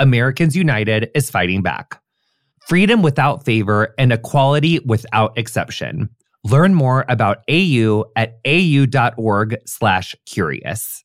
Americans United is fighting back. Freedom without favor and equality without exception. Learn more about AU at au.org/curious.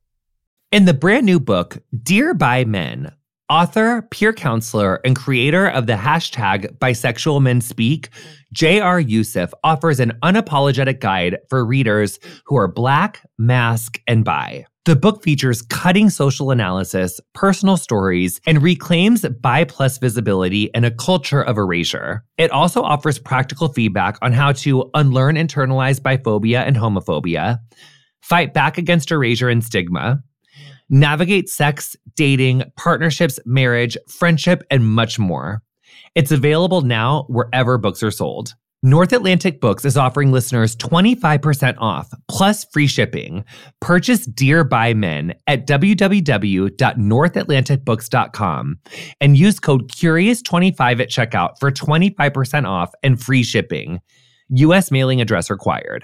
in the brand new book dear bi men Author, peer counselor, and creator of the hashtag Bisexual Men Speak, J.R. Yussuf offers an unapologetic guide for readers who are Black, Masc, and Bi. The book features cutting social analysis, personal stories, and reclaims bi plus visibility in a culture of erasure. It also offers practical feedback on how to unlearn internalized biphobia and homophobia, fight back against erasure and stigma, navigate sex, dating, partnerships, marriage, friendship, and much more. It's available now wherever books are sold. North Atlantic Books is offering listeners 25% off plus free shipping. Purchase Dear Bi Men at www.northatlanticbooks.com and use code CURIOUS25 at checkout for 25% off and free shipping. US mailing address required.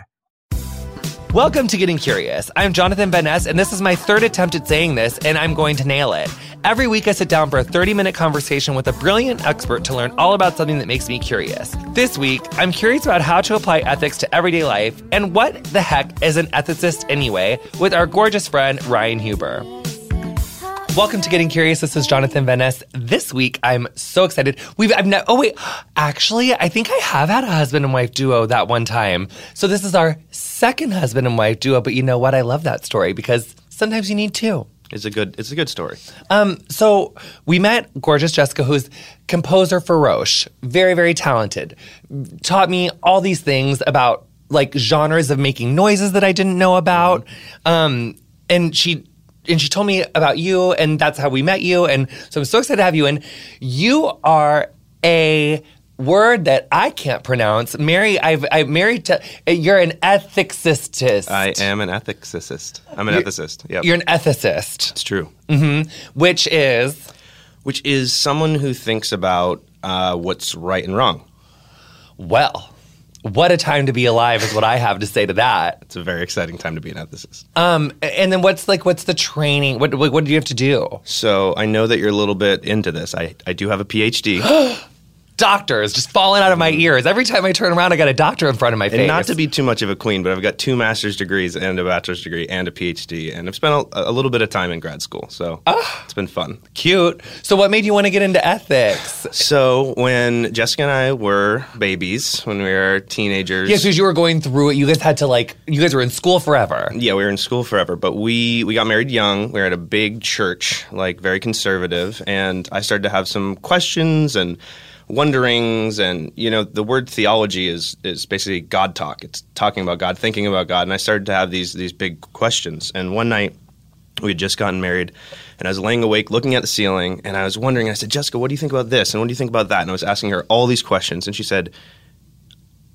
Welcome to Getting Curious. I'm Jonathan Ness, and this is my third attempt at saying this, and I'm going to nail it. Every week, I sit down for a 30 minute conversation with a brilliant expert to learn all about something that makes me curious. This week, I'm curious about how to apply ethics to everyday life and what the heck is an ethicist anyway, with our gorgeous friend, Ryan Huber. Welcome to Getting Curious. This is Jonathan Van Ness. This week, I'm so excited. We've, I've ne- oh wait, actually, I think I have had a husband and wife duo that one time. So this is our second husband and wife duo. But you know what? I love that story because sometimes you need two. It's a good. It's a good story. Um, so we met gorgeous Jessica, who's composer for Roche, very very talented. Taught me all these things about like genres of making noises that I didn't know about. Mm-hmm. Um, and she and she told me about you, and that's how we met you. And so I'm so excited to have you. And you are a word that I can't pronounce. Mary, I've I've married to. You're an ethicist. I am an ethicist. I'm an you're, ethicist. Yeah, you're an ethicist. It's true. Mm-hmm. Which is, which is someone who thinks about uh, what's right and wrong. Well, what a time to be alive is what I have to say to that. It's a very exciting time to be an ethicist. Um, and then what's like what's the training? What what, what do you have to do? So I know that you're a little bit into this. I I do have a PhD. doctors just falling out of my mm. ears. Every time I turn around, I got a doctor in front of my face. And not to be too much of a queen, but I've got two master's degrees and a bachelor's degree and a PhD, and I've spent a, a little bit of time in grad school, so oh, it's been fun. Cute. So, what made you want to get into ethics? So, when Jessica and I were babies, when we were teenagers, yes, because you were going through it, you guys had to like, you guys were in school forever. Yeah, we were in school forever, but we we got married young. We were at a big church, like very conservative, and I started to have some questions and wonderings and you know the word theology is is basically god talk it's talking about god thinking about god and i started to have these these big questions and one night We had just gotten married, and I was laying awake looking at the ceiling, and I was wondering. I said, Jessica, what do you think about this? And what do you think about that? And I was asking her all these questions, and she said,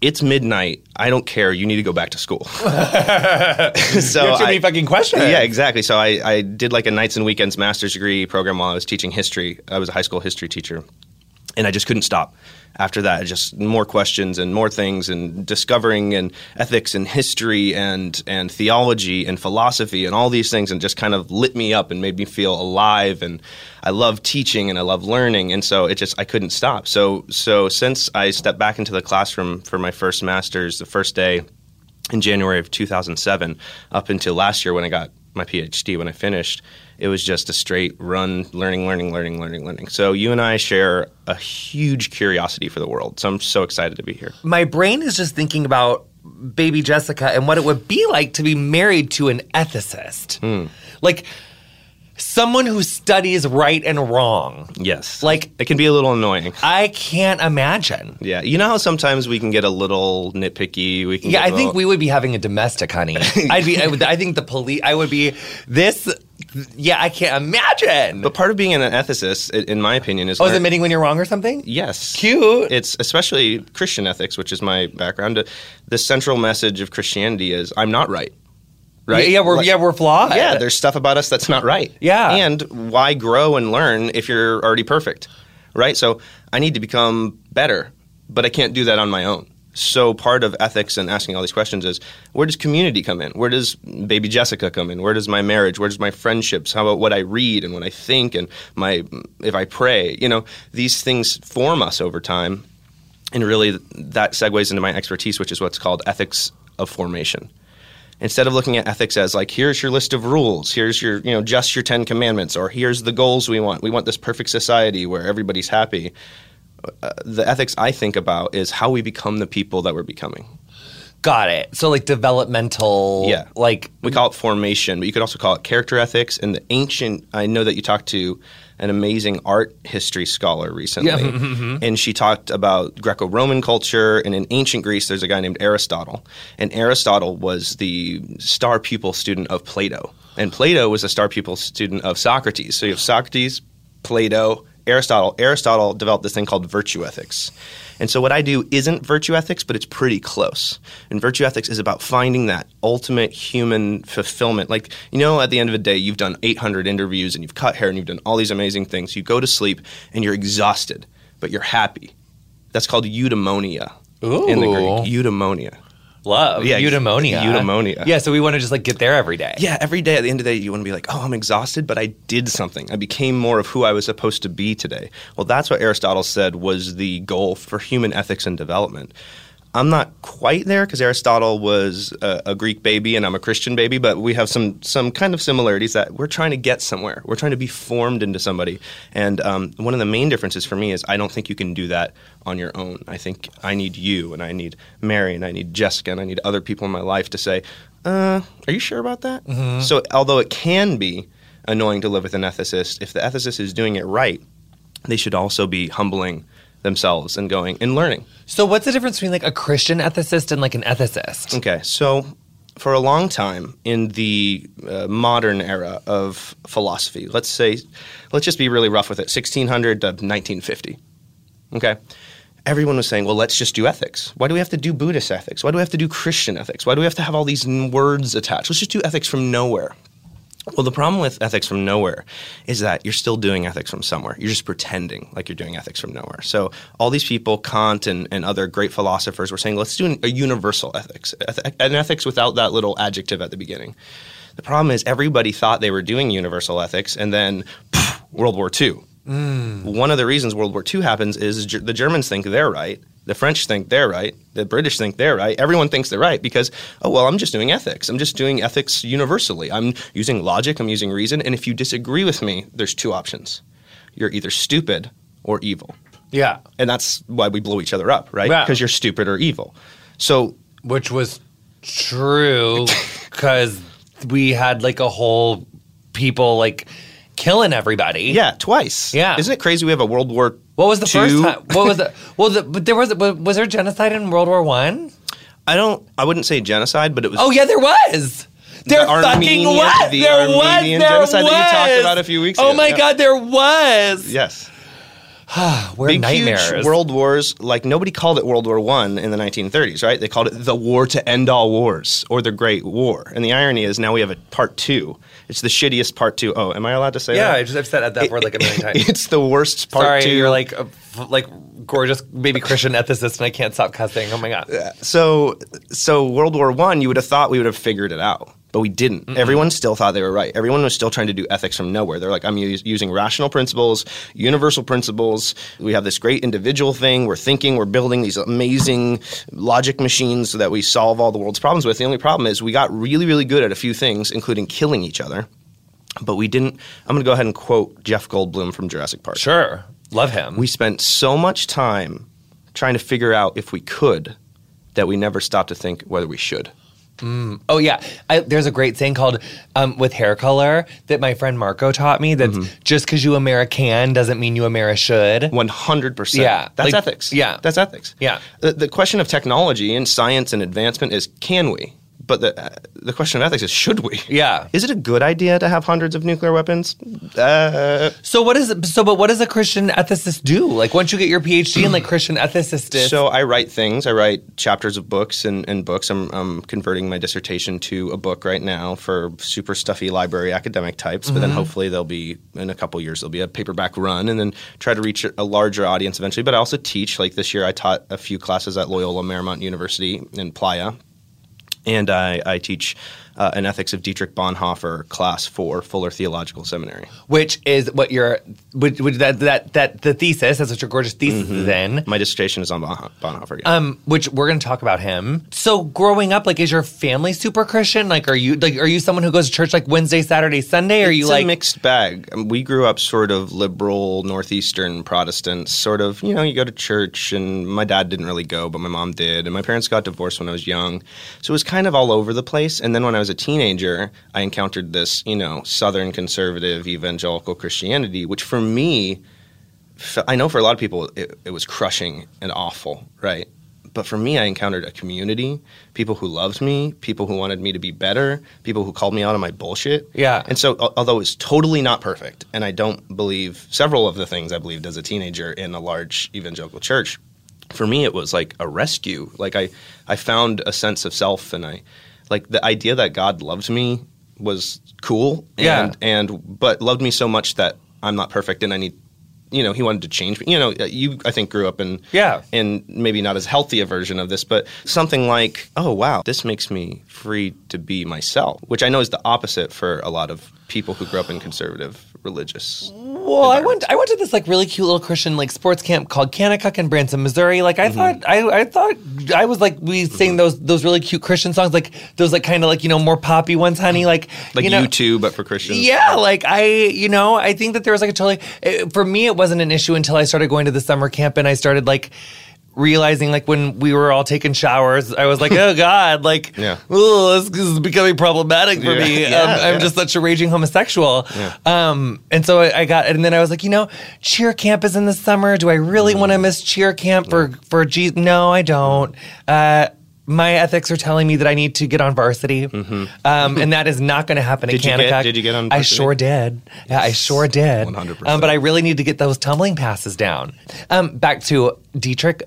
it's midnight. I don't care. You need to go back to school. so you too many fucking questions. yeah, exactly. So I, I did like a nights and weekends master's degree program while I was teaching history. I was a high school history teacher, and I just couldn't stop. After that, just more questions and more things, and discovering and ethics and history and and theology and philosophy and all these things, and just kind of lit me up and made me feel alive. And I love teaching and I love learning, and so it just I couldn't stop. So so since I stepped back into the classroom for my first master's, the first day in January of 2007 up until last year when I got my PhD when I finished, it was just a straight run, learning, learning, learning, learning, learning. So you and I share a huge curiosity for the world. So I'm so excited to be here. My brain is just thinking about baby Jessica and what it would be like to be married to an ethicist. Hmm. Like someone who studies right and wrong. Yes. Like- it can be a little annoying. I can't imagine. Yeah. You know how sometimes we can get a little nitpicky. We can Yeah, I a think we would be having a domestic, honey. I'd be. I, would, I think the police. I would be this. Yeah, I can't imagine. But part of being an ethicist, i- in my opinion, is oh, is learn- admitting when you're wrong or something? Yes. Cute. It's especially Christian ethics, which is my background. Uh, The central message of Christianity is I'm not right. Right? Yeah, yeah, we're Like- yeah we're flawed. Yeah, there's stuff about us that's not right. Yeah. And why grow and learn if you're already perfect? Right? So I need to become better, but I can't do that on my own. So part of ethics and asking all these questions is where does community come in? Where does baby Jessica come in? Where does my marriage? Where does my friendships? How about what I read and what I think and my if I pray? You know, these things form us over time. And really that segues into my expertise, which is what's called ethics of formation instead of looking at ethics as like here's your list of rules here's your you know just your 10 commandments or here's the goals we want we want this perfect society where everybody's happy uh, the ethics i think about is how we become the people that we're becoming Got it. So like developmental. Yeah. Like we call it formation but you could also call it character ethics and the ancient i know that you talked to an amazing art history scholar recently Yeah. and she talked about greco-roman culture and in ancient greece there's a guy named aristotle and aristotle was the star pupil student of plato and plato was a star pupil student of socrates so you have socrates plato aristotle aristotle developed this thing called virtue ethics and so what I do isn't virtue ethics, but it's pretty close. And virtue ethics is about finding that ultimate human fulfillment. Like, you know, at the end of the day, you've done 800 interviews and you've cut hair and you've done all these amazing things. You go to sleep and you're exhausted, but you're happy. That's called eudaimonia in the Greek. Eudaimonia. Love. Yeah, Eudaimonia. eudaimonia. Yeah. So we want to just like get there every day. Yeah, every day at the end of the day, you want to be like, oh, I'm exhausted, but I did something. I became more of who I was supposed to be today. Well, that's what Aristotle said was the goal for human ethics and development. I'm not quite there because Aristotle was a, a Greek baby and I'm a Christian baby, but we have some some kind of similarities that we're trying to get somewhere. We're trying to be formed into somebody. And um, one of the main differences for me is I don't think you can do that on your own. I think I need you and I need Mary and I need Jessica and I need other people in my life to say, uh, are you sure about that? So, although it can be annoying to live with an ethicist, if the ethicist is doing it right, they should also be humbling themselves and going and learning. So what's the difference between like a Christian ethicist and like an ethicist? Okay, so for a long time in the uh, modern era of philosophy, let's say, let's just be really rough with it, 1600 to 1950. Okay, everyone was saying, well, let's just do ethics. Why do we have to do Buddhist ethics? Why do we have to do Christian ethics? Why do we have to have all these n- words attached? Let's just do ethics from nowhere. Well, the problem with ethics from nowhere is that you're still doing ethics from somewhere. You're just pretending like you're doing ethics from nowhere. So all these people, Kant and, and other great philosophers, were saying, let's do an, a universal ethics, eth- an ethics without that little adjective at the beginning. The problem is everybody thought they were doing universal ethics, and then pff, World War II. Mm. One of the reasons World War II happens is the Germans think they're right, the French think they're right, the British think they're right. Everyone thinks they're right because, oh, well, I'm just doing ethics. I'm just doing ethics universally. I'm using logic, I'm using reason. And if you disagree with me, there's two options you're either stupid or evil. Yeah. And that's why we blow each other up, right? Yeah. Because you're stupid or evil. So Which was true because we had like a whole people like killing everybody. Yeah, twice. Yeah. Isn't it crazy we have a World War What was the first II? time? What was the? Well, the, but there was was was there genocide in World War One? I don't I wouldn't say genocide, but it was Oh yeah, there was. There the fucking Armenian, was. the there was. Armenian There genocide was. that you talked about a few weeks oh ago. my Yeah. god, there was. Yes. We're Big nightmares. huge world wars. Like nobody called it World War One in the 1930s, right? They called it the war to end all wars or the Great War. And the irony is now we have a part two. It's the shittiest part two. Oh, am I allowed to say yeah, that? I just I've said that word like a million times. It's the worst part Sorry, two. you're like a, f- like gorgeous baby Christian ethicist, and I can't stop cussing. Oh my god. Uh, so so World War One, you would have thought we would have figured it out, but we didn't. Everyone still thought they were right. Everyone was still trying to do ethics from nowhere. They're like, I'm us- using rational principles, universal principles. We have this great individual thing. We're thinking. We're building these amazing logic machines so that we solve all the world's problems with. The only problem is we got really, really good at a few things, including killing each other. But we didn't. I'm going to go ahead and quote Jeff Goldblum from Jurassic Park. Sure, love him. We spent so much time trying to figure out if we could that we never stopped to think whether we should. Oh yeah, I, there's a great saying called um, with hair color that my friend Marco taught me. That Mm-hmm. just because you American doesn't mean you Ameri should. 100%. Yeah, That's like- ethics. yeah. That's ethics. Yeah. The, the question of technology and science and advancement is can we? But the, uh, the question of ethics is should we? Yeah. Is it a good idea to have hundreds of nuclear weapons? Uh, So what is so? But what does a Christian ethicist do? Like once you get your PhD in like Christian ethicist, So I write things. I write chapters of books and, and books. I'm, I'm converting my dissertation to a book right now for super stuffy library academic types. But then hopefully there'll be in a couple years there'll be a paperback run, and then try to reach a larger audience eventually. But I also teach. Like this year, I taught a few classes at Loyola Marymount University in Playa, and I, I teach. Uh, an ethics of Dietrich Bonhoeffer class for Fuller Theological Seminary. which is what your which, which that that that the thesis. That's what your gorgeous thesis is in. My dissertation is on Bonhoeffer. Yeah. Um, which we're going to talk about him. So, growing up, like, is your family super Christian? Like, are you like, are you someone who goes to church like Wednesday, Saturday, Sunday? Or are you it's like, a mixed bag. Um, We grew up sort of liberal northeastern Protestants, sort of. You know, you go to church, and my dad didn't really go, but my mom did, and my parents got divorced when I was young, so it was kind of all over the place. And then when I was a teenager, I encountered this, you know, Southern conservative evangelical Christianity, which for me, I know for a lot of people, it, it was crushing and awful, right? But for me, I encountered a community, people who loved me, people who wanted me to be better, people who called me out on my bullshit. Yeah. And so, al- although it's totally not perfect, and I don't believe several of the things I believed as a teenager in a large evangelical church, for me, it was like a rescue. Like I, I found a sense of self, and I, like the idea that God loved me was cool. And, Yeah. And but loved me so much that I'm not perfect, and I need. You know, he wanted to change me. You know, uh, you I think grew up in Yeah. in maybe not as healthy a version of this, but something like, oh wow, this makes me free to be myself, which I know is the opposite for a lot of people who grew up in conservative religious. well, I went, I went to this like really cute little Christian like sports camp called Kanakuk in Branson, Missouri. Like, I Mm-hmm. thought, I, I thought I was like we sang those those really cute Christian songs, like those like kind of like you know more poppy ones, honey. Like, Like you know, U2, but for Christians. Yeah, like I, you know, I think that there was like a totally. eh, For me, it wasn't an issue until I started going to the summer camp and I started like realizing, like when we were all taking showers, I was like, oh god, like, Yeah. this, this is becoming problematic for Yeah. me. Yeah, um, I'm just such a raging homosexual. Um, and so I, I got, and then I was like, you know, cheer camp is in the summer. Do I really want to miss cheer camp for for G? No, I don't. Uh, my ethics are telling me that I need to get on varsity, um, and that is not going to happen Did at Kanakuk. did you get on I sure did. Yeah, I sure did. 100%. Um, but I really need to get those tumbling passes down. Um, back to Dietrich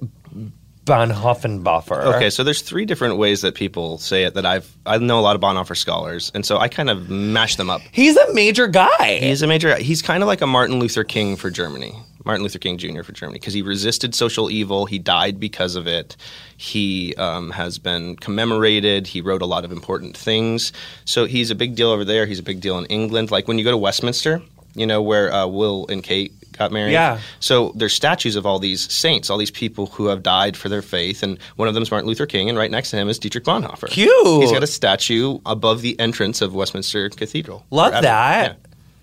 Bonhoeffenboffer. Okay, so there's three different ways that people say it that I've I know a lot of Bonhoeffer scholars, and so I kind of mash them up. He's a major guy. He's a major. He's kind of like a Martin Luther King for Germany. Martin Luther King Jr. for Germany because he resisted social evil. He died because of it. He um, has been commemorated. He wrote a lot of important things. So he's a big deal over there. He's a big deal in England. Like when you go to Westminster, you know where uh, Will and Kate got married. Yeah. So there's statues of all these saints, all these people who have died for their faith, and one of them is Martin Luther King, and right next to him is Dietrich Bonhoeffer. Cute. He's got a statue above the entrance of Westminster Cathedral. Love that. Yeah.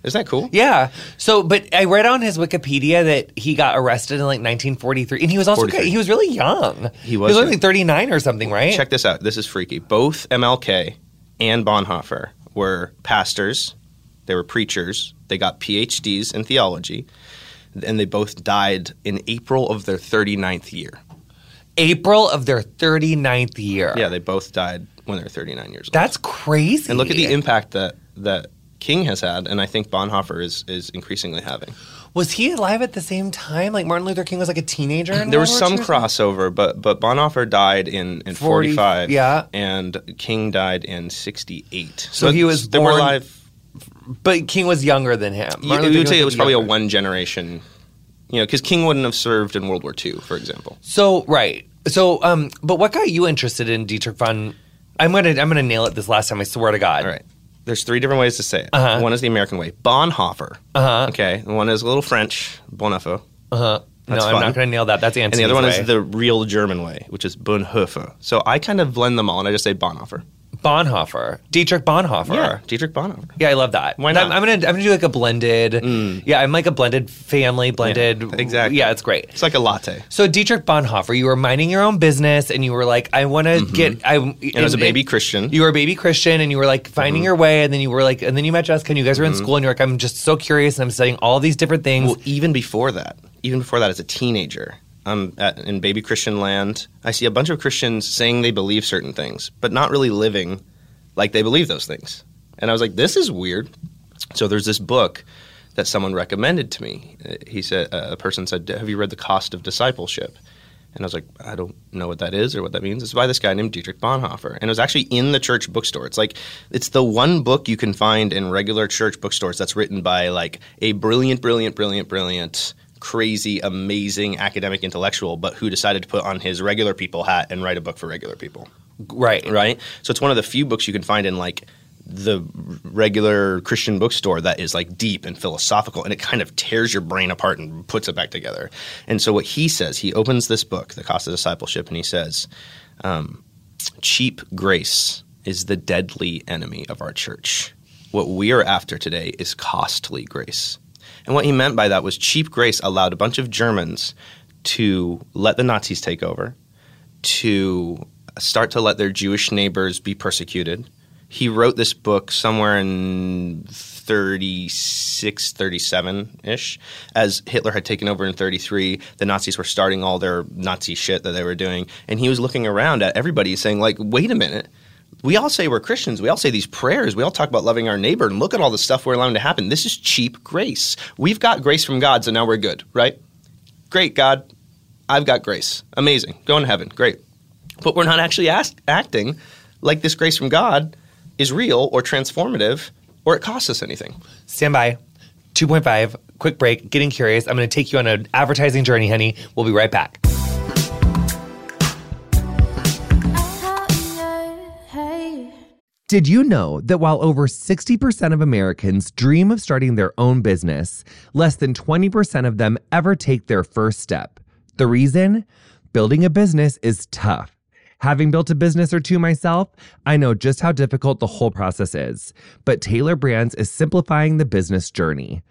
Isn't that cool? Yeah. So, but I read on his Wikipedia that he got arrested in like 1943, and he was also 43. he was really young. He was He was only young. 39 or something, right? Check this out. This is freaky. Both MLK and Bonhoeffer were pastors. They were preachers. They got PhDs in theology, and they both died in April of their 39th year. April of their 39th year. Yeah, they both died when they were 39 years old. That's crazy. and look at the impact that that King has had, and I think Bonhoeffer is is increasingly having. Was he alive at the same time? Like Martin Luther King was like a teenager? There was World some War II crossover, but but Bonhoeffer died in, in 40 45, yeah. and King died in 68. So he was they were born- alive. But King was younger than him. You, you would say it was probably a one generation, you know, because King wouldn't have served in World War II, for example. So right. So um, but what got you interested in Dietrich von? I'm gonna I'm gonna nail it this last time. I swear to God. All right. There's three different ways to say it. Uh-huh. One is the American way, Bonhoeffer. Uh-huh. Okay. And one is a little French, Bonhoeffer. Uh huh. No, That's I'm not gonna nail that. That's And the other one way. is the real German way, which is Bonhoeffer. So I kind of blend them all, and I just say Bonhoeffer. Bonhoeffer. Dietrich Bonhoeffer. Yeah, Dietrich Bonhoeffer. Yeah, I love that. Why I'm, not? I'm gonna I'm gonna do like a blended. Mm. Yeah, I'm like a blended family, blended. exactly. Yeah, it's great. It's like a latte. So Dietrich Bonhoeffer, you were minding your own business, and you were like, I want to mm-hmm. get. I and And as a baby Christian, You were a baby Christian, and you were like finding mm-hmm. your way, and then you were like, and then you met Jessica, and you guys were in mm-hmm. school, and you're like, I'm just so curious, and I'm studying all these different things. well, even before that, even before that, as a teenager, I'm at, in baby Christian land. I see a bunch of Christians saying they believe certain things, but not really living like they believe those things. And I was like, this is weird. So there's this book that someone recommended to me. Uh, He said, uh, a person said, "Have you read The Cost of Discipleship?" And I was like, I don't know what that is or what that means. It's by this guy named Dietrich Bonhoeffer. And it was actually in the church bookstore. It's like, it's the one book you can find in regular church bookstores that's written by like a brilliant, brilliant, brilliant, brilliant, crazy, amazing academic intellectual, but who decided to put on his regular people hat and write a book for regular people. right, Right? So it's one of the few books you can find in like the regular Christian bookstore that is like deep and philosophical and it kind of tears your brain apart and puts it back together. And so what he says, he opens this book, The Cost of Discipleship, and he says, um, cheap grace is the deadly enemy of our church. What we are after today is costly grace. And what he meant by that was cheap grace allowed a bunch of Germans to let the Nazis take over, to start to let their Jewish neighbors be persecuted. He wrote this book somewhere in 36, 37 ish. As Hitler had taken over in 33, the Nazis were starting all their Nazi shit that they were doing. And he was looking around at everybody saying, like, wait a minute. We all say we're Christians. We all say these prayers. We all talk about loving our neighbor. And look at all the stuff we're allowing to happen. This is cheap grace. We've got grace from God, so now we're good, right? Great, God. I've got grace. Amazing. Going to heaven. Great. But we're not actually ask, acting like this grace from God is real or transformative or it costs us anything. Stand by. 2.5, quick break, getting curious. I'm going to take you on an advertising journey, honey. We'll be right back. Did you know that while over 60% of Americans dream of starting their own business, less than 20% of them ever take their first step? The reason? Building a business is tough. Having built a business or two myself, I know just how difficult the whole process is. But Tailor Brands is simplifying the business journey.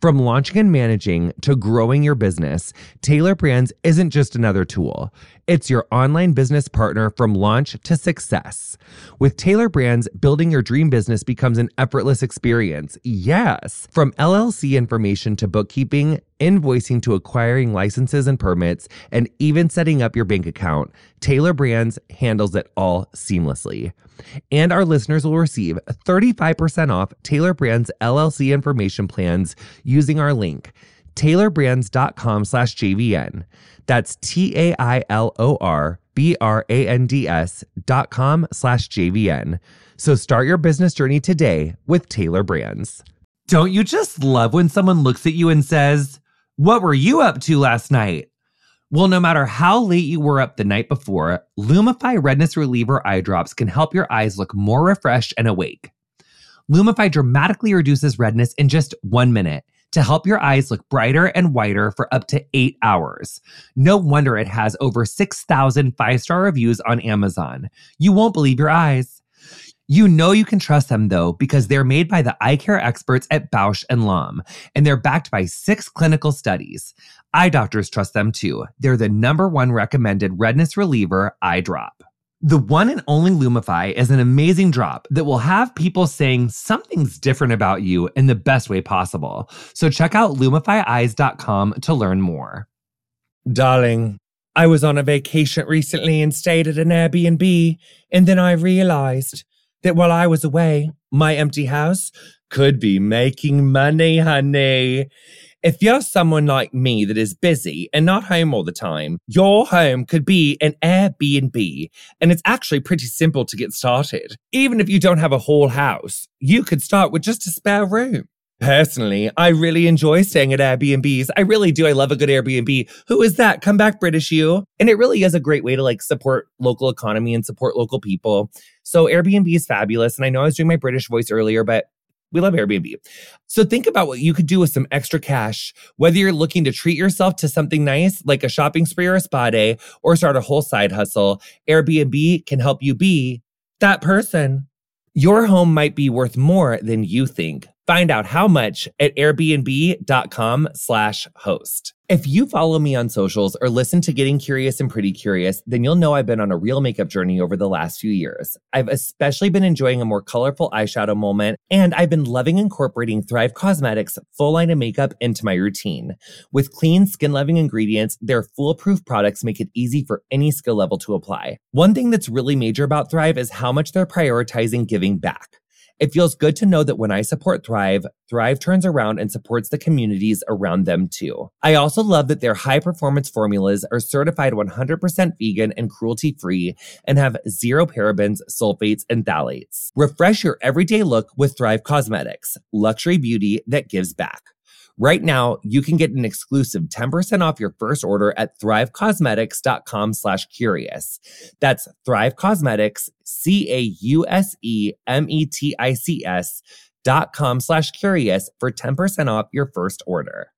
From launching and managing to growing your business, Tailor Brands isn't just another tool. It's your online business partner from launch to success. With Tailor Brands, building your dream business becomes an effortless experience. Yes. From LLC information to bookkeeping, invoicing to acquiring licenses and permits, and even setting up your bank account, Tailor Brands handles it all seamlessly. And our listeners will receive 35% off Tailor Brands LLC information plans using our link, tailorbrands.com slash JVN. That's T-A-I-L-O-R-B-R-A-N-D-S dot com slash JVN. So start your business journey today with Tailor Brands. Don't you just love when someone looks at you and says, What were you up to last night? Well, no matter how late you were up the night before, Lumify Redness Reliever eye drops can help your eyes look more refreshed and awake. Lumify dramatically reduces redness in just one minute to help your eyes look brighter and whiter for up to eight hours. No wonder it has over 6,000 five star reviews on Amazon. You won't believe your eyes. You know you can trust them though because they're made by the eye care experts at Bausch and Lomb and they're backed by 6 clinical studies. Eye doctors trust them too. They're the number 1 recommended redness reliever eye drop. The one and only Lumify is an amazing drop that will have people saying something's different about you in the best way possible. So check out lumifyeyes.com to learn more. Darling, I was on a vacation recently and stayed at an Airbnb, and then I realized that while I was away, my empty house could be making money, honey. If you're someone like me that is busy and not home all the time, your home could be an Airbnb. And it's actually pretty simple to get started. Even if you don't have a whole house, you could start with just a spare room. Personally, I really enjoy staying at Airbnbs. I really do. I love a good Airbnb. Who is that? Come back, British you. And it really is a great way to like support local economy and support local people. So Airbnb is fabulous. And I know I was doing my British voice earlier, but we love Airbnb. So think about what you could do with some extra cash, whether you're looking to treat yourself to something nice, like a shopping spree or a spa day, or start a whole side hustle. Airbnb can help you be that person. Your home might be worth more than you think. Find out how much at airbnb.com slash host. If you follow me on socials or listen to Getting Curious and Pretty Curious, then you'll know I've been on a real makeup journey over the last few years. I've especially been enjoying a more colorful eyeshadow moment, and I've been loving incorporating Thrive Causemetics full line of makeup into my routine. With clean, skin loving ingredients, their foolproof products make it easy for any skill level to apply. One thing that's really major about Thrive is how much they're prioritizing giving back. It feels good to know that when I support Thrive, Thrive turns around and supports the communities around them too. I also love that their high performance formulas are certified 100% vegan and cruelty free and have zero parabens, sulfates, and phthalates. Refresh your everyday look with Thrive Causemetics, luxury beauty that gives back. Right now, you can get an exclusive 10% off your first order at thrivecausemetics.com slash curious. That's Thrive Causemetics, C-A-U-S-E-M-E-T-I-C-S dot com slash curious for 10% off your first order.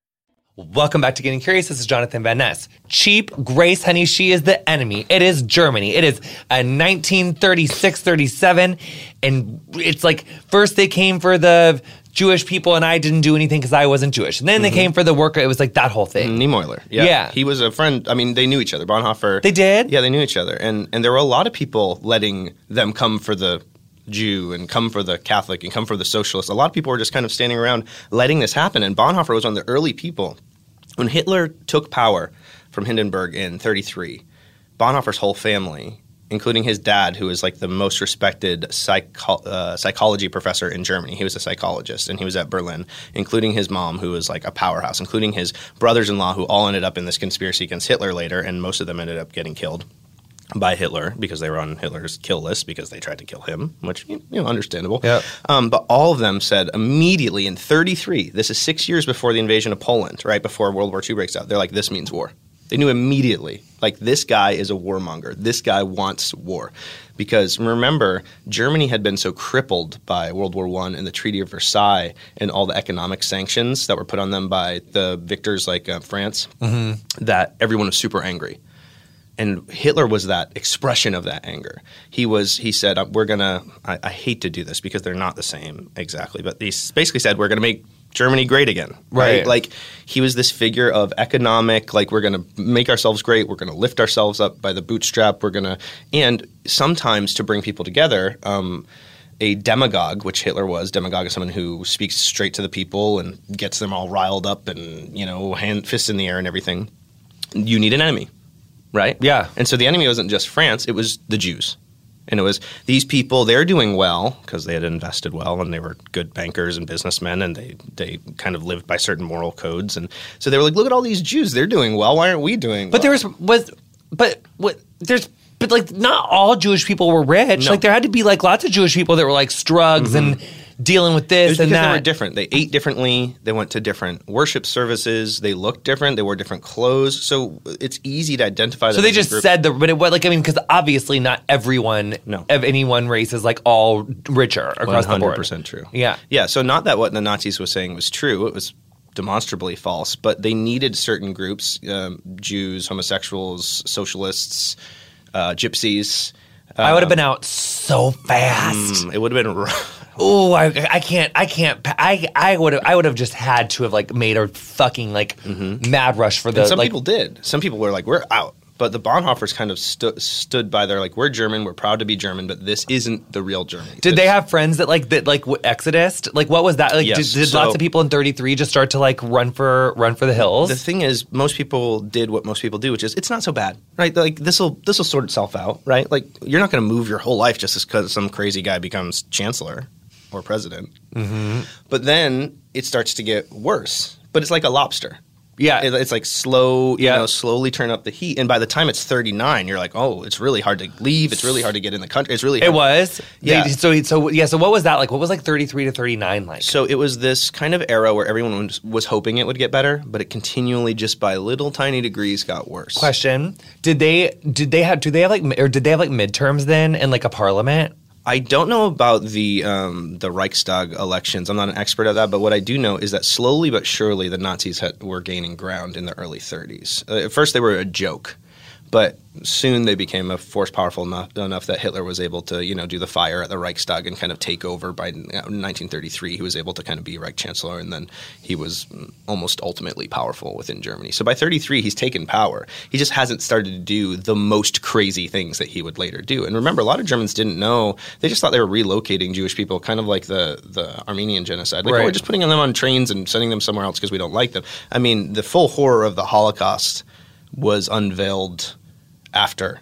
Welcome back to Getting Curious. This is Jonathan Van Ness. Cheap Grace, honey, she is the enemy. It is Germany. It is a 1936 37. And it's like first they came for the Jewish people and I didn't do anything because I wasn't Jewish. And then they mm-hmm. came for the worker. It was like that whole thing. Mm, Niemöller. Yeah. Yeah. He was a friend. I mean, they knew each other. Bonhoeffer. They did? Yeah, they knew each other. And and there were a lot of people letting them come for the Jew and come for the Catholic and come for the socialist. A lot of people were just kind of standing around letting this happen. And Bonhoeffer was one of the early people. When Hitler took power from Hindenburg in 33, Bonhoeffer's whole family, including his dad, who was like the most respected psycho- uh, psychology professor in Germany. He was a psychologist and he was at Berlin, including his mom, who was like a powerhouse, including his brothers in law, who all ended up in this conspiracy against Hitler later, and most of them ended up getting killed by Hitler because they were on Hitler's kill list because they tried to kill him, which you know understandable. Yeah. Um, but all of them said immediately in 33. This is six years before the invasion of Poland, right before World War II breaks out. They're like, this means war. They knew immediately, like this guy is a warmonger. This guy wants war, because remember, Germany had been so crippled by World War One and the Treaty of Versailles and all the economic sanctions that were put on them by the victors like uh, France, that everyone was super angry and Hitler was that expression of that anger. He was. He said, "We're gonna." I, I hate to do this because they're not the same exactly, but he basically said, "We're gonna make Germany great again." Right. Like he was this figure of economic. Like we're gonna make ourselves great. We're gonna lift ourselves up by the bootstrap. We're gonna and sometimes to bring people together. Um, a demagogue, which Hitler was, demagogue is someone who speaks straight to the people and gets them all riled up and you know hand fists in the air and everything. You need an enemy right? Yeah. And so the enemy wasn't just France, it was the Jews. And it was these people, they're doing well because they had invested well and they were good bankers and businessmen and they, they kind of lived by certain moral codes. And so they were like, look at all these Jews, they're doing well. Why aren't we doing well? But well? there was was but what there's but like not all Jewish people were rich. No. Mm-hmm. Like there had to be like lots of Jewish people that were like strugs and dealing with It this was and because they were different. They ate differently. They went to different worship services. They looked different. They wore different clothes. So it's easy to identify. so they just group. said the but it was like I mean because obviously not everyone No. of any one race is like all richer across the board. 100% true. Yeah. Yeah. So not that what the Nazis was saying was true. It was demonstrably false. But they needed certain groups: um, Jews, homosexuals, socialists, uh, gypsies. I would have been out so fast. Mm, it would have been. rough. Oh, I, I can't, I can't, I, I would have, I would have just had to have like made a fucking like mad rush for the Mm-hmm. Some like. people did. Some people were like, "We're out." But the Bonhoeffers kind of stu- stood by there, like we're German, we're proud to be German, but this isn't the real Germany. Did they have friends that like that like w- Exodus? Like what was that? Like Yes, did, did so- lots of people in 33 just start to like run for run for the hills? The thing is, most people did what most people do, which is it's not so bad, right? Like this will this will sort itself out, right? Like you're not going to move your whole life just because some crazy guy becomes chancellor or president. Mm-hmm. But then it starts to get worse. But it's like a lobster. yeah. It- It's like slow, you Yeah. know, slowly turn up the heat, and by the time it's 39, you're like, oh, it's really hard to leave. It's really hard to get in the country. It's really it was. Yeah. They, so so yeah, so what was that like? What was like 33 to 39 like? So it was this kind of era where everyone was, was hoping it would get better, but it continually, just by little tiny degrees, got worse. Question: Did they did they have do they have like or did they have like midterms then and like a parliament? I don't know about the um, the Reichstag elections. I'm not an expert at that, but what I do know is that slowly but surely the Nazis had, were gaining ground in the early 30s. Uh, at first, they were a joke, but soon they became a force powerful enough, enough that Hitler was able to, you know, do the fire at the Reichstag and kind of take over. By uh, 1933, he was able to kind of be Reich Chancellor, and then he was almost ultimately powerful within Germany. So by 33, he's taken power. He just hasn't started to do the most crazy things that he would later do. And remember, a lot of Germans didn't know; they just thought they were relocating Jewish people, kind of like the the Armenian genocide. Like, oh, we're just putting them on trains and sending them somewhere else because we don't like them. I mean, the full horror of the Holocaust was unveiled after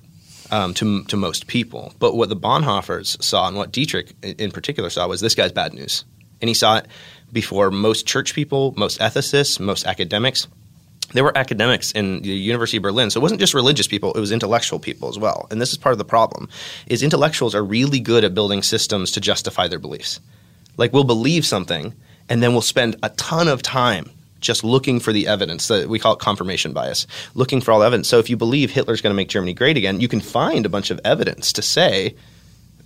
um, to to most people. But what the Bonhoeffers saw and what Dietrich in particular saw was this guy's bad news, and he saw it before most church people, most ethicists, most academics. There were academics in the University of Berlin, so it wasn't just religious people; it was intellectual people as well. And this is part of the problem: is intellectuals are really good at building systems to justify their beliefs. Like we'll believe something, and then we'll spend a ton of time just looking for the evidence that we call it confirmation bias, looking for all the evidence. So if you believe Hitler's going to make Germany great again, you can find a bunch of evidence to say,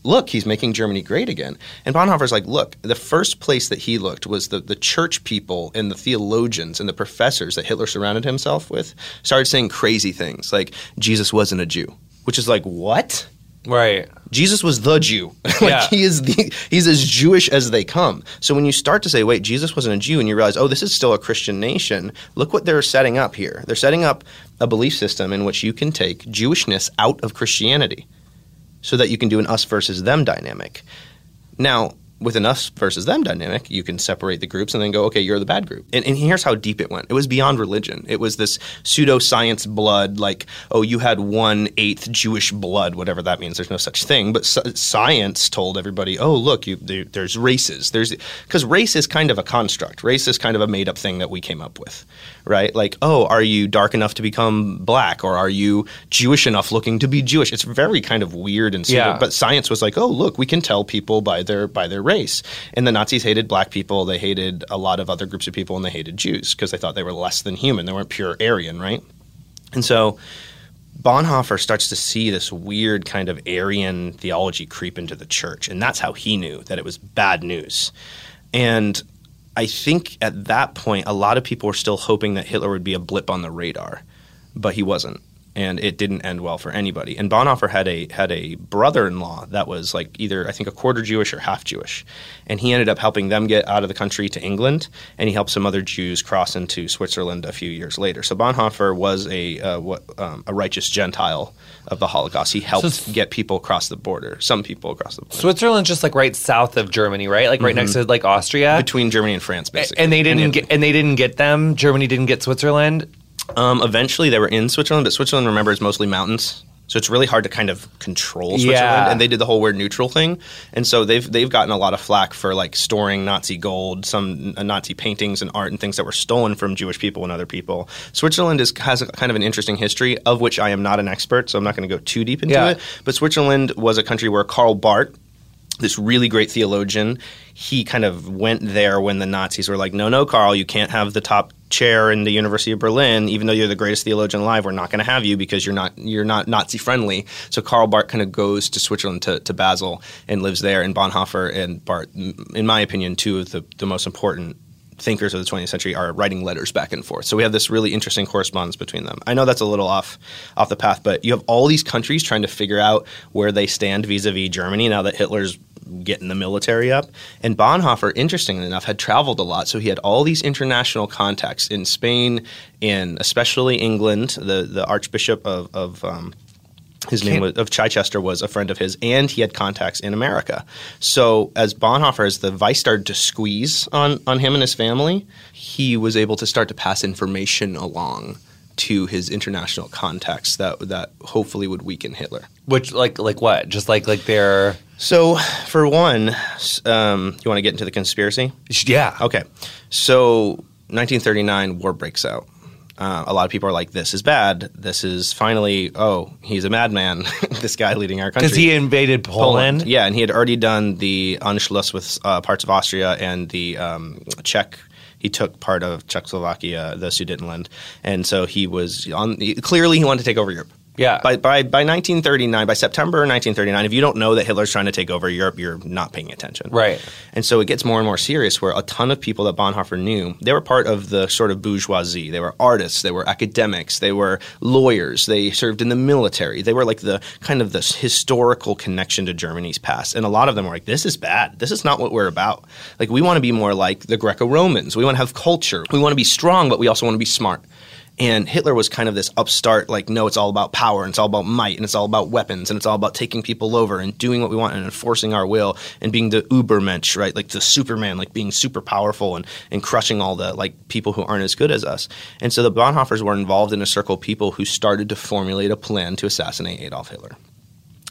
look, he's making Germany great again. And Bonhoeffer's like, look, the first place that he looked was the, the church people and the theologians and the professors that Hitler surrounded himself with started saying crazy things like Jesus wasn't a Jew, which is like, what? Right. Jesus was the Jew. like Yeah. he is the he's as Jewish as they come. So when you start to say, wait, Jesus wasn't a Jew, and you realize, oh, this is still a Christian nation, look what they're setting up here. They're setting up a belief system in which you can take Jewishness out of Christianity so that you can do an us versus them dynamic. Now, with an us versus them dynamic, you can separate the groups and then go, okay, you're the bad group. And, and here's how deep it went. It was beyond religion. It was this pseudoscience blood, like, oh, you had one eighth Jewish blood, whatever that means. There's no such thing. But sci- science told everybody, oh, look, you, there, there's races. There's because race is kind of a construct. Race is kind of a made up thing that we came up with, right? Like, oh, are you dark enough to become black, or are you Jewish enough looking to be Jewish? It's very kind of weird and pseudo, Yeah. but science was like, oh, look, we can tell people by their by their race. And the Nazis hated black people. They hated a lot of other groups of people, and they hated Jews because they thought they were less than human. They weren't pure Aryan, right? And so Bonhoeffer starts to see this weird kind of Aryan theology creep into the church, and that's how he knew that it was bad news. And I think at that point, a lot of people were still hoping that Hitler would be a blip on the radar, but he wasn't, and it didn't end well for anybody. And Bonhoeffer had a had a brother-in-law that was like either I think a quarter Jewish or half Jewish, and he ended up helping them get out of the country to England, and he helped some other Jews cross into Switzerland a few years later. So Bonhoeffer was a uh, what, um, a righteous Gentile of the Holocaust. He helped it's- get people across the border, some people across the border. Switzerland's just like right south of Germany, right? Like right next to like Austria. between Germany and France, basically. and they didn't And get and they didn't get them. Germany didn't get Switzerland. Um, eventually, they were in Switzerland, but Switzerland, remember, is mostly mountains. So it's really hard to kind of control Switzerland, Yeah. and they did the whole weird neutral thing, and so they've they've gotten a lot of flack for like storing Nazi gold, some uh, Nazi paintings and art and things that were stolen from Jewish people and other people. Switzerland is has a, kind of an interesting history of which I am not an expert, so I'm not going to go too deep into Yeah. it. But Switzerland was a country where Karl Barth, this really great theologian, he kind of went there when the Nazis were like, no, no, Karl, you can't have the top chair in the University of Berlin, even though you're the greatest theologian alive. We're not going to have you because you're not you're not Nazi friendly. So Karl Barth kind of goes to Switzerland to, to Basel and lives there. And Bonhoeffer and Barth, in my opinion, two of the, the most important thinkers of the 20th century are writing letters back and forth. So we have this really interesting correspondence between them. I know that's a little off off the path, but you have all these countries trying to figure out where they stand vis-a-vis Germany now that Hitler's getting the military up. And Bonhoeffer, interestingly enough, had traveled a lot, so he had all these international contacts in Spain, in especially England. The the Archbishop of, of um, his name was, of Chichester was a friend of his, and he had contacts in America. So as Bonhoeffer, as the vice started to squeeze on on him and his family, he was able to start to pass information along to his international contacts that that hopefully would weaken Hitler. Which like like what? Just like like their So for one, um, you want to get into the conspiracy? yeah. Okay. So 1939, war breaks out. Uh, a lot of people are like, "This is bad. This is finally. Oh, he's a madman. this guy leading our country." Because he invaded Poland. Yeah, and he had already done the Anschluss with uh, parts of Austria and the um, Czech. He took part of Czechoslovakia, the Sudetenland, and so he was on. Clearly, he wanted to take over Europe. Yeah. By, by by 1939, by September 1939, if you don't know that Hitler's trying to take over Europe, you're not paying attention. Right. And so it gets more and more serious where a ton of people that Bonhoeffer knew, they were part of the sort of bourgeoisie. They were artists, they were academics, they were lawyers, they served in the military. They were like the kind of this historical connection to Germany's past. And a lot of them were like, this is bad. This is not what we're about. Like, we want to be more like the Greco Romans. We want to have culture. We want to be strong, but we also want to be smart. And Hitler was kind of this upstart, like, no, it's all about power and it's all about might and it's all about weapons and it's all about taking people over and doing what we want and enforcing our will and being the Ubermensch, right? Like the Superman, like being super powerful and, and crushing all the like people who aren't as good as us. And so the Bonhoeffers were involved in a circle of people who started to formulate a plan to assassinate Adolf Hitler.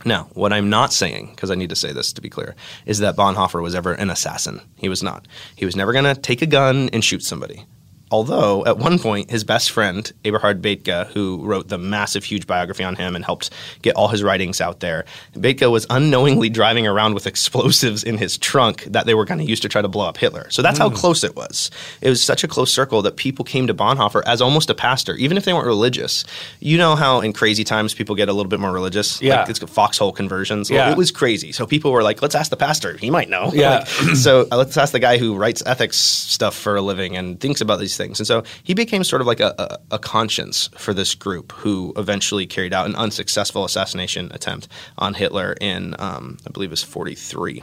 Now, what I'm not saying, because I need to say this to be clear, is that Bonhoeffer was ever an assassin. He was not. He was never going to take a gun and shoot somebody. Although, at one point, his best friend, Eberhard Bethge, who wrote the massive, huge biography on him and helped get all his writings out there, Bethge was unknowingly driving around with explosives in his trunk that they were going to use to try to blow up Hitler. So that's how close it was. It was such a close circle that people came to Bonhoeffer as almost a pastor, even if they weren't religious. You know how in crazy times people get a little bit more religious? Yeah. Like it's foxhole conversions. Well, Yeah. it was crazy. So people were like, let's ask the pastor. He might know. Yeah. Like, so uh, let's ask the guy who writes ethics stuff for a living and thinks about these things. And so he became sort of like a, a, a conscience for this group who eventually carried out an unsuccessful assassination attempt on Hitler in, um, I believe it was 43.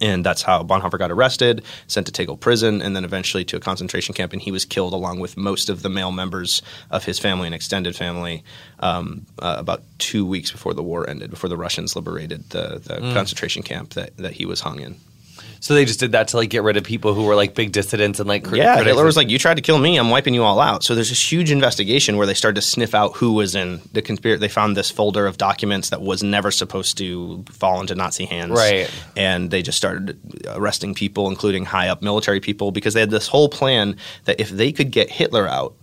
And that's how Bonhoeffer got arrested, sent to Tegel prison, and then eventually to a concentration camp. And he was killed along with most of the male members of his family and extended family um, uh, about two weeks before the war ended, before the Russians liberated the, the concentration camp that, that he was hung in. So they just did that to like get rid of people who were like big dissidents and like crit- Yeah, critics Hitler was like, "You tried to kill me. I'm wiping you all out." So there's this huge investigation where they started to sniff out who was in the conspiracy. They found this folder of documents that was never supposed to fall into Nazi hands, Right. And they just started arresting people, including high up military people, because they had this whole plan that if they could get Hitler out,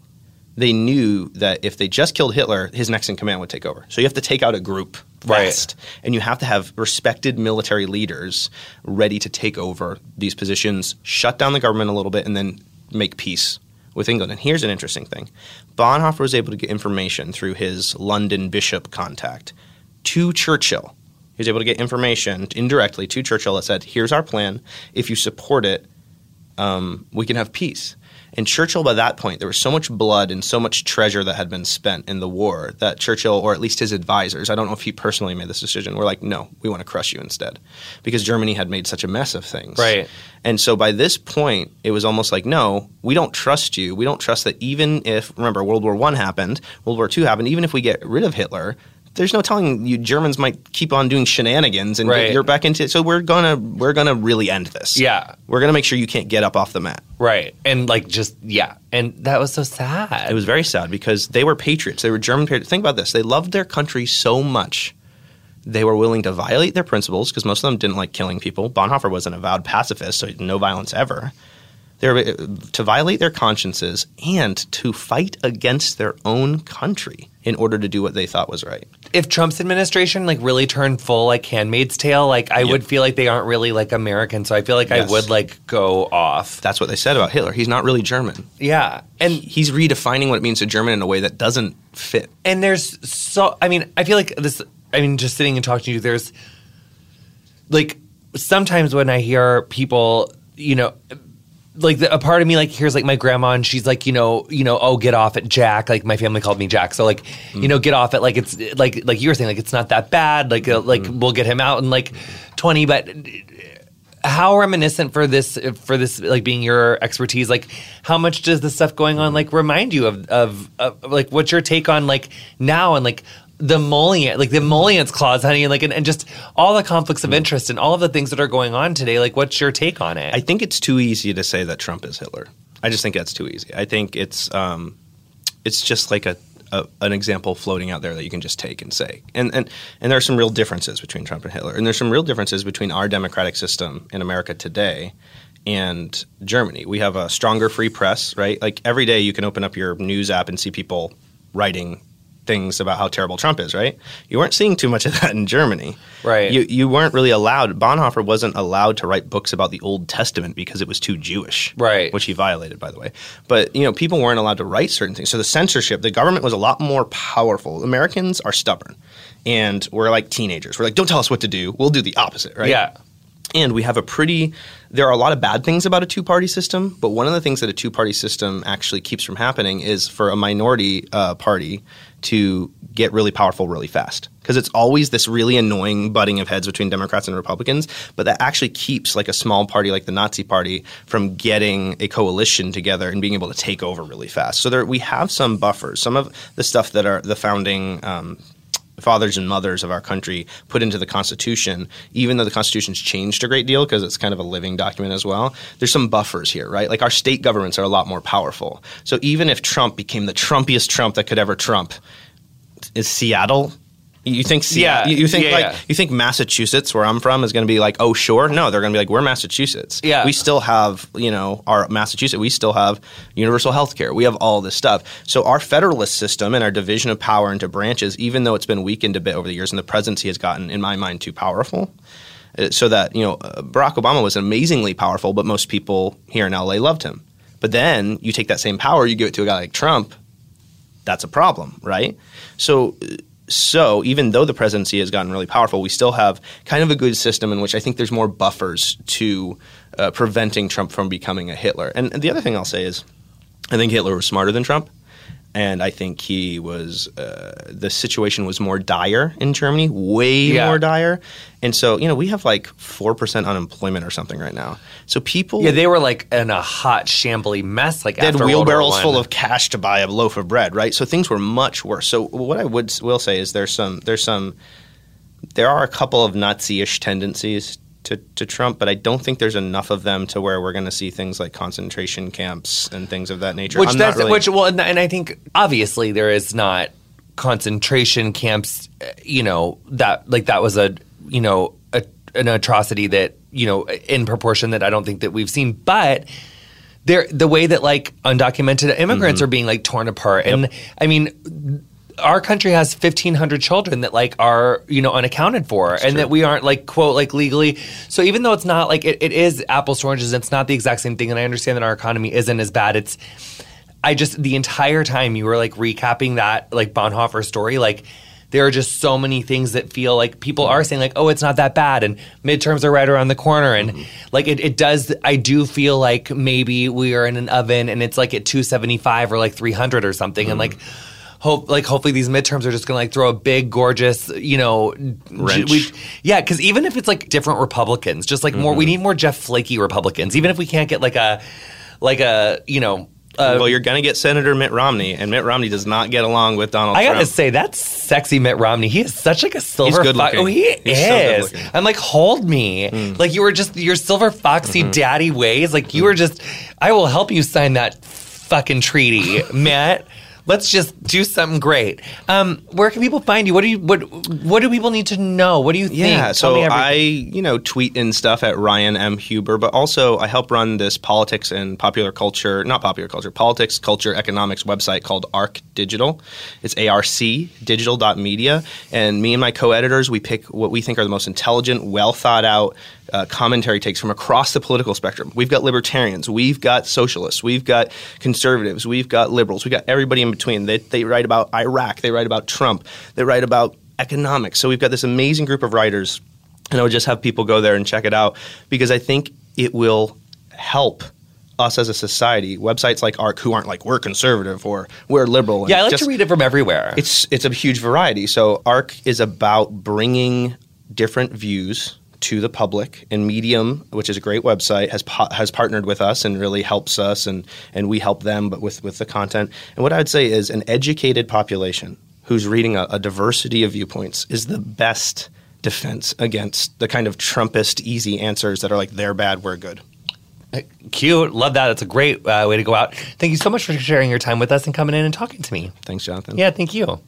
they knew that if they just killed Hitler, his next in command would take over. So you have to take out a group Right. and you have to have respected military leaders ready to take over these positions, shut down the government a little bit, and then make peace with England. And here's an interesting thing: Bonhoeffer was able to get information through his London bishop contact to Churchill. He was able to get information indirectly to Churchill that said, "Here's our plan. If you support it, um, we can have peace." And Churchill, by that point, there was so much blood and so much treasure that had been spent in the war that Churchill, or at least his advisors, I don't know if he personally made this decision, were like, no, we want to crush you instead. Because Germany had made such a mess of things. Right. And so by this point, it was almost like, no, we don't trust you. We don't trust that even if, remember, World War I happened, World War II happened, even if we get rid of Hitler, there's no telling you Germans might keep on doing shenanigans and Right. you're back into it. so we're gonna we're gonna really end this. Yeah. We're gonna make sure you can't get up off the mat. right and like just yeah and that was so sad It was very sad because they were patriots. They were German patriots. Think about this. They loved their country so much. They were willing to violate their principles because most of them didn't like killing people. Bonhoeffer was an avowed pacifist, so no violence ever. They were uh, to violate their consciences and to fight against their own country in order to do what they thought was right. if Trump's administration like really turned full like Handmaid's Tale, like I would feel like they aren't really like American. So I feel like Yes. I would like go off. That's what they said about Hitler. He's not really German. Yeah, and He's redefining what it means to German in a way that doesn't fit. and there's so I mean I feel like this. I mean, just sitting and talking to you, there's like sometimes when I hear people, you know, like the, a part of me like here's like my grandma and she's like you know you know oh get off at Jack. Like my family called me Jack. So like you know get off it like it's like like you were saying like it's not that bad. Like uh, like we'll get him out in like 20 but how reminiscent for this for this like being your expertise? Like how much does the stuff going on like remind you of of, of like what's your take on like now and like the emollient like the emollients clause honey and like and, and just all the conflicts of interest and all of the things that are going on today like what's your take on it I think it's too easy to say that Trump is Hitler. I just think that's too easy. I think it's um, it's just like a, a an example floating out there that you can just take and say. And and and there are some real differences between Trump and Hitler. And there's some real differences between our democratic system in America today and Germany. We have a stronger free press, right? Like every day you can open up your news app and see people writing things about how terrible Trump is, right? You weren't seeing too much of that in Germany. Right. You you weren't really allowed Bonhoeffer wasn't allowed to write books about the Old Testament because it was too Jewish. Right. Which he violated by the way. But you know, people weren't allowed to write certain things. So the censorship, the government was a lot more powerful. Americans are stubborn. And we're like teenagers. We're like, don't tell us what to do. We'll do the opposite, right? yeah And we have a pretty, there are a lot of bad things about a two party system, but one of the things that a two party system actually keeps from happening is for a minority uh, party to get really powerful really fast. Because it's always this really annoying butting of heads between Democrats and Republicans, but that actually keeps like a small party like the Nazi Party from getting a coalition together and being able to take over really fast. So there, we have some buffers. Some of the stuff that are the founding um, fathers and mothers of our country put into the Constitution, even though the Constitution's changed a great deal because it's kind of a living document as well, there's some buffers here, right? Like our state governments are a lot more powerful. So even if Trump became the Trumpiest Trump that could ever Trump, is Seattle? You think Seattle? Yeah. You think Yeah, like yeah. you think Massachusetts, where I'm from, is going to be like, oh sure? No, they're going to be like, we're Massachusetts. Yeah. we still have you know our Massachusetts. We still have universal health care. We have all this stuff. So our federalist system and our division of power into branches, even though it's been weakened a bit over the years, and the presidency has gotten, in my mind, too powerful. uh, So that you know, uh, Barack Obama was amazingly powerful, but most people here in LA loved him. But then you take that same power, you give it to a guy like Trump, that's a problem, right? So, so even though the presidency has gotten really powerful, we still have kind of a good system in which I think there's more buffers to uh, preventing Trump from becoming a Hitler. And, and the other thing I'll say is, I think Hitler was smarter than Trump. And I think he was, uh, the situation was more dire in Germany, way Yeah. more dire. And so, you know, we have like 4% unemployment or something right now. So people. yeah they were like in a hot shambly mess like They had after World War wheelbarrows full of cash to buy a loaf of bread, right? So things were much worse. So what I would will say is there's some there's some there are a couple of Nazi-ish tendencies to, to Trump, but I don't think there's enough of them to where we're going to see things like concentration camps and things of that nature. which I'm not that's really- which well and, and i think obviously there is not concentration camps you know that like that was a you know a, an atrocity that you know in proportion that i don't think that we've seen but there the way that like undocumented immigrants Mm-hmm. are being like torn apart and i mean our country has 1500 children that like are you know unaccounted for and that we aren't like quote like legally. So even though it's not like it, it is apples to oranges it's not the exact same thing. And i understand that our economy isn't as bad. It's i just the entire time you were like recapping that like bonhoeffer story like there are just so many things that feel like people are saying like oh it's not that bad. And midterms are right around the corner. And mm-hmm. like it, it does i do feel like maybe we are in an oven and it's like at 275 or like 300 or something. And mm-hmm. like hope like hopefully these midterms are just gonna like throw a big gorgeous you know Wrench. we- yeah because even if it's like different republicans just like more we mm-hmm. need more jeff flaky republicans even if we can't get like a like a you know uh, well, you're going to get Senator Mitt Romney, and Mitt Romney does not get along with Donald Trump. I gotta Trump. say that's sexy Mitt Romney. He is such like a silver. good fo- looking. oh, he He's so is. looking. I'm like, hold me. Mm. Like you were just your silver foxy mm-hmm. daddy ways. Like you mm. were just. I will help you sign that fucking treaty, Matt. Let's just do something great. Um, where can people find you? What do you what What do people need to know? What do you think? Yeah, so. I, you know, tweet and stuff at Ryan M. Huber, but also I help run this politics and popular culture, not popular culture, politics, culture, economics website called ARC Digital. It's ARC digital.media. And me and my co editors, we pick what we think are the most intelligent, well thought out uh, commentary takes from across the political spectrum. We've got libertarians, we've got socialists, we've got conservatives, we've got liberals, we've got everybody in between. They, they write about Iraq, they write about Trump, they write about economics. So we've got this amazing group of writers, and I would just have people go there and check it out because I think it will help us as a society. Websites like ARC, who aren't like we're conservative or we're liberal. and Yeah, I like just- to read it from everywhere. It's it's a huge variety. So ARC is about bringing different views to the public, and Medium, which is a great website, has pa- has partnered with us and really helps us, and and we help them, but with with the content. And what I would say is, an educated population who's reading a, a diversity of viewpoints is the best defense against the kind of Trumpist easy answers that are like they're bad, we're good. Cute. Love that. It's a great uh, way to go out. Thank you so much for sharing your time with us and coming in and talking to me. Thanks, Jonathan. Yeah, thank you.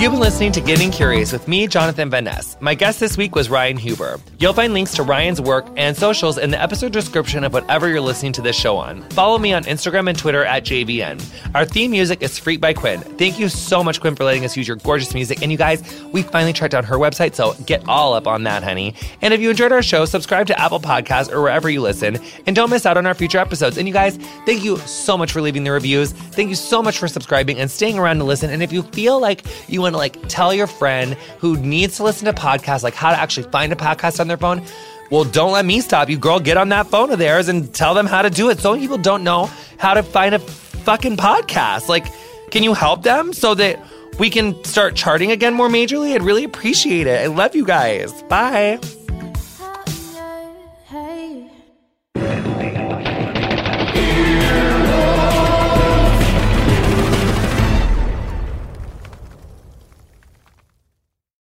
You've been listening to Getting Curious with me, Jonathan Van Ness. My guest this week was Ryan Huber. You'll find links to Ryan's work and socials in the episode description of whatever you're listening to this show on. Follow me on Instagram and Twitter at JVN. Our theme music is Freak by Quiñ. Thank you so much, Quiñ, for letting us use your gorgeous music. And you guys, we finally tracked down her website, so get all up on that, honey. And if you enjoyed our show, subscribe to Apple Podcasts or wherever you listen, and don't miss out on our future episodes. And you guys, thank you so much for leaving the reviews. Thank you so much for subscribing and staying around to listen. And if you feel like you want to like tell your friend who needs to listen to podcasts, like how to actually find a podcast on their phone, well, don't let me stop you, girl. Get on that phone of theirs and tell them how to do it. So many people don't know how to find a fucking podcast. Like, can you help them so that we can start charting again more majorly? I'd really appreciate it. I love you guys. Bye.